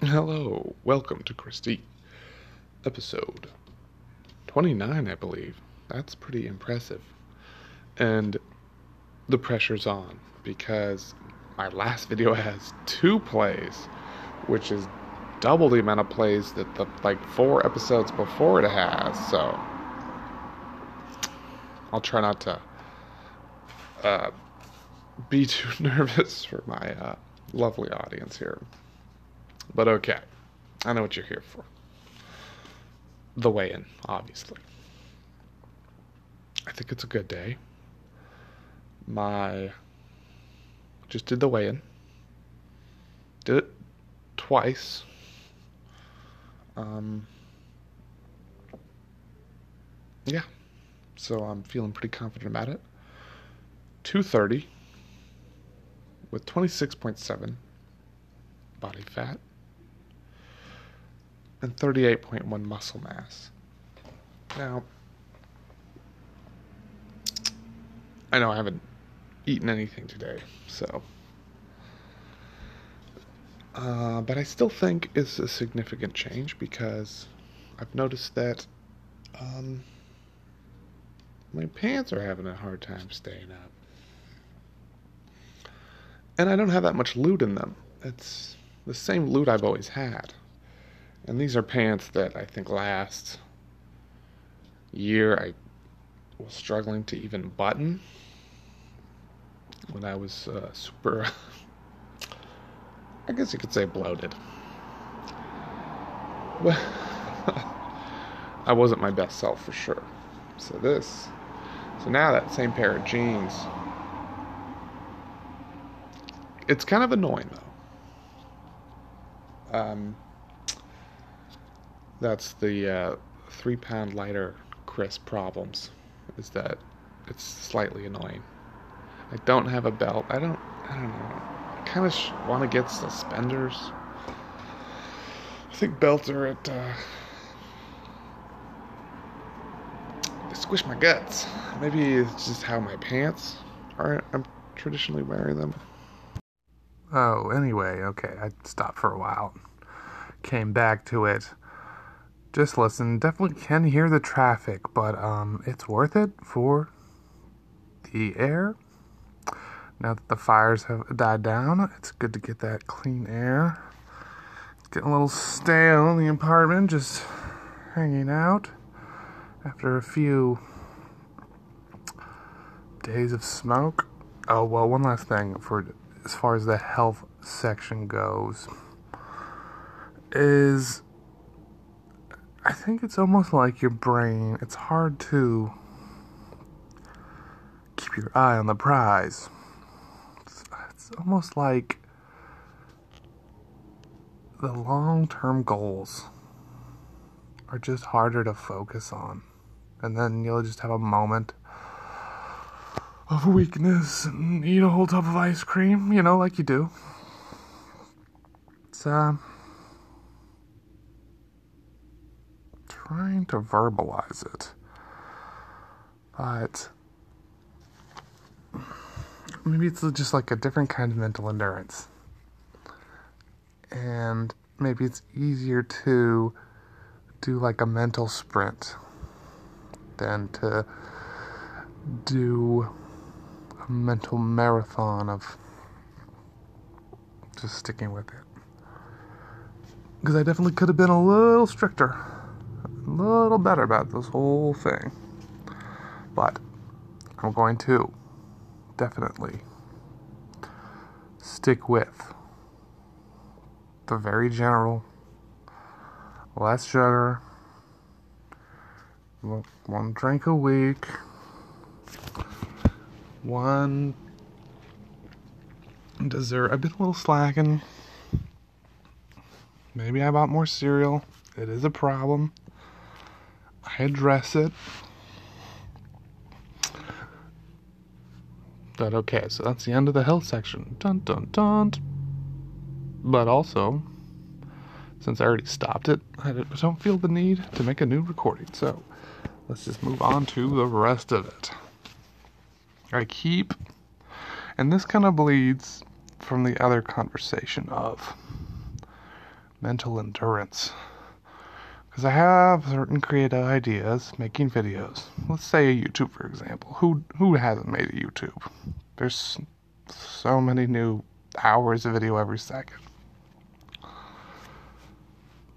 Hello, welcome to Christie. Episode 29, I believe. That's pretty impressive. And the pressure's on because my last video has two plays, which is double the amount of plays that the like four episodes before it has. So I'll try not to uh, be too nervous for my uh, lovely audience here. But okay, I know what you're here for. The weigh in, obviously. I think it's a good day. My. Just did the weigh in. Did it twice. Um. Yeah. So I'm feeling pretty confident about it. 230 with 26.7 body fat and 38.1 muscle mass. Now, I know I haven't eaten anything today, so. Uh, but I still think it's a significant change because I've noticed that um, my pants are having a hard time staying up. And I don't have that much loot in them. It's the same loot I've always had. And these are pants that I think last year I was struggling to even button when I was uh, super, I guess you could say bloated. Well, I wasn't my best self for sure. So this, so now that same pair of jeans, it's kind of annoying though. Um, that's the uh, three pound lighter crisp problems is that it's slightly annoying. I don't have a belt. I don't. I don't know. I kind of sh- want to get suspenders. I think belts are at. Uh, they squish my guts. Maybe it's just how my pants are. I'm traditionally wearing them. Oh, anyway, okay, I stopped for a while. Came back to it. Just listen, definitely can hear the traffic, but um it's worth it for the air. Now that the fires have died down, it's good to get that clean air. It's getting a little stale in the apartment, just hanging out after a few days of smoke. Oh, well, one last thing for as far as the health section goes is I think it's almost like your brain, it's hard to keep your eye on the prize. It's, it's almost like the long term goals are just harder to focus on. And then you'll just have a moment of weakness and eat a whole tub of ice cream, you know, like you do. It's, uh, trying to verbalize it. But maybe it's just like a different kind of mental endurance. And maybe it's easier to do like a mental sprint than to do a mental marathon of just sticking with it. Because I definitely could have been a little stricter, a little better about this whole thing. But I'm going to definitely stick with the very general less sugar, one drink a week, one dessert. I've been a little slacking. Maybe I bought more cereal. It is a problem. Address it. But okay, so that's the end of the health section. Dun dun dun. But also, since I already stopped it, I don't feel the need to make a new recording. So let's just move on to the rest of it. I keep, and this kind of bleeds from the other conversation of mental endurance. Because I have certain creative ideas making videos. Let's say a YouTube, for example. Who who hasn't made a YouTube? There's so many new hours of video every second.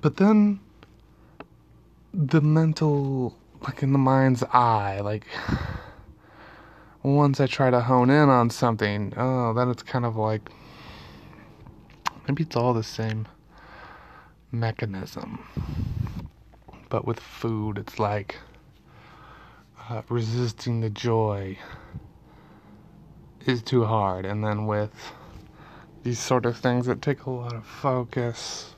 But then the mental, like in the mind's eye, like once I try to hone in on something, oh, then it's kind of like maybe it's all the same mechanism. But with food, it's like uh, resisting the joy is too hard. And then with these sort of things that take a lot of focus,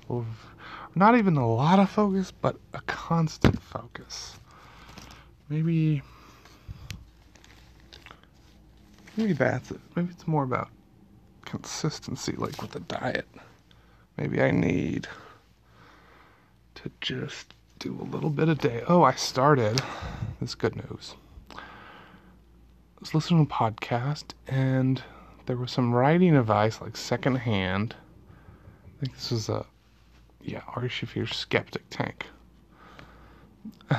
not even a lot of focus, but a constant focus. Maybe maybe that's it. Maybe it's more about consistency like with the diet. Maybe I need to just do a little bit a day. Oh, I started. This good news. I was listening to a podcast and there was some writing advice, like secondhand. I think this was a, yeah, Ari Shaffir skeptic tank.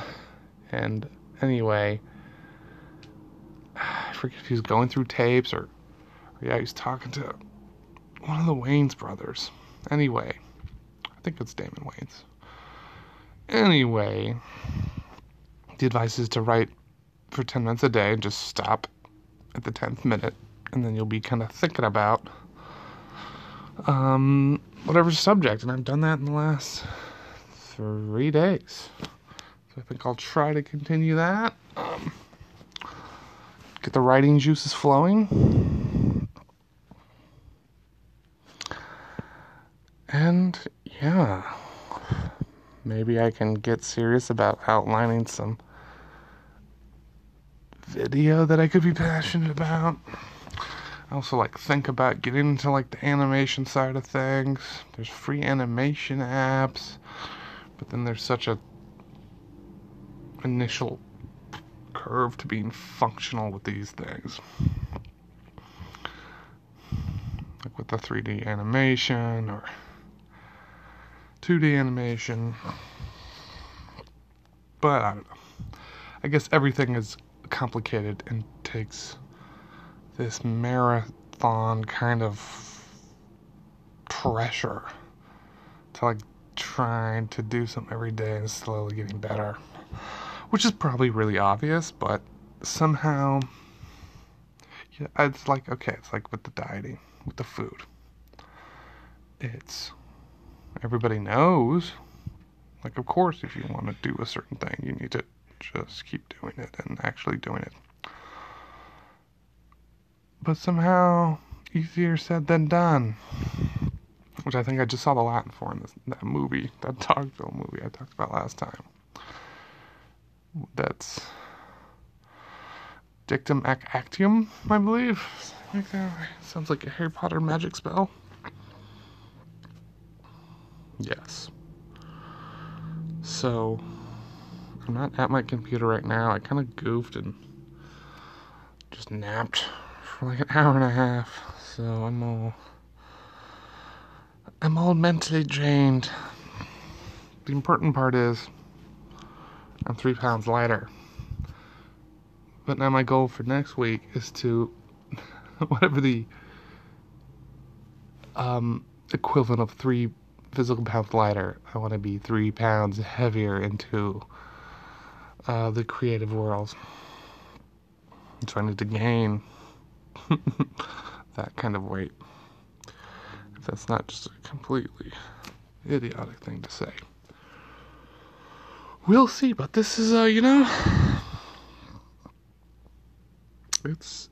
And anyway, I forget if he was going through tapes or, or yeah, he was talking to one of the Wayans brothers. Anyway, I think it's Damon Wayans. Anyway, the advice is to write for 10 minutes a day and just stop at the 10th minute and then you'll be kind of thinking about um, whatever subject. And I've done that in the last three days. So I think I'll try to continue that. Um, get the writing juices flowing. And yeah, maybe I can get serious about outlining some video that I could be passionate about. I also like think about getting into like the animation side of things. There's free animation apps, but then there's such a initial curve to being functional with these things. Like with the 3D animation or 2D animation. But I don't know. I guess everything is complicated and takes this marathon kind of pressure to like trying to do something every day and slowly getting better. Which is probably really obvious, but somehow yeah, it's like okay, it's like with the dieting, with the food. It's everybody knows. Like of course if you want to do a certain thing, you need to just keep doing it and actually doing it but somehow easier said than done. Which I think I just saw the Latin for in this, that movie, that dog film movie I talked about last time. That's Dictum ac Actium, I believe. Like Sounds like a Harry Potter magic spell. Yes. So, I'm not at my computer right now. I kind of goofed and just napped for like an hour and a half, so I'm all I'm all mentally drained. The important part is I'm three pounds lighter. But now my goal for next week is to whatever the um, equivalent of three physical pounds lighter, I want to be three pounds heavier into uh, the creative world. So I need to gain that kind of weight. If that's not just a completely idiotic thing to say. We'll see, but this is, uh, you know, it's,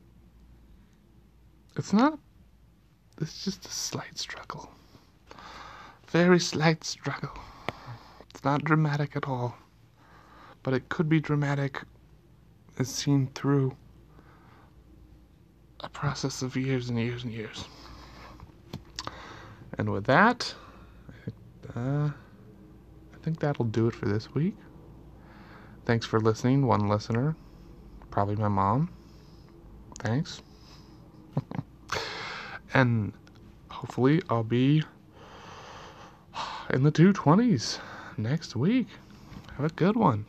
it's not, it's just a slight struggle. Very slight struggle. It's not dramatic at all, but it could be dramatic as seen through a process of years and years and years. And with that, I think, uh, I think that'll do it for this week. Thanks for listening, one listener, probably my mom. Thanks. and hopefully, I'll be in the 220s next week. Have a good one.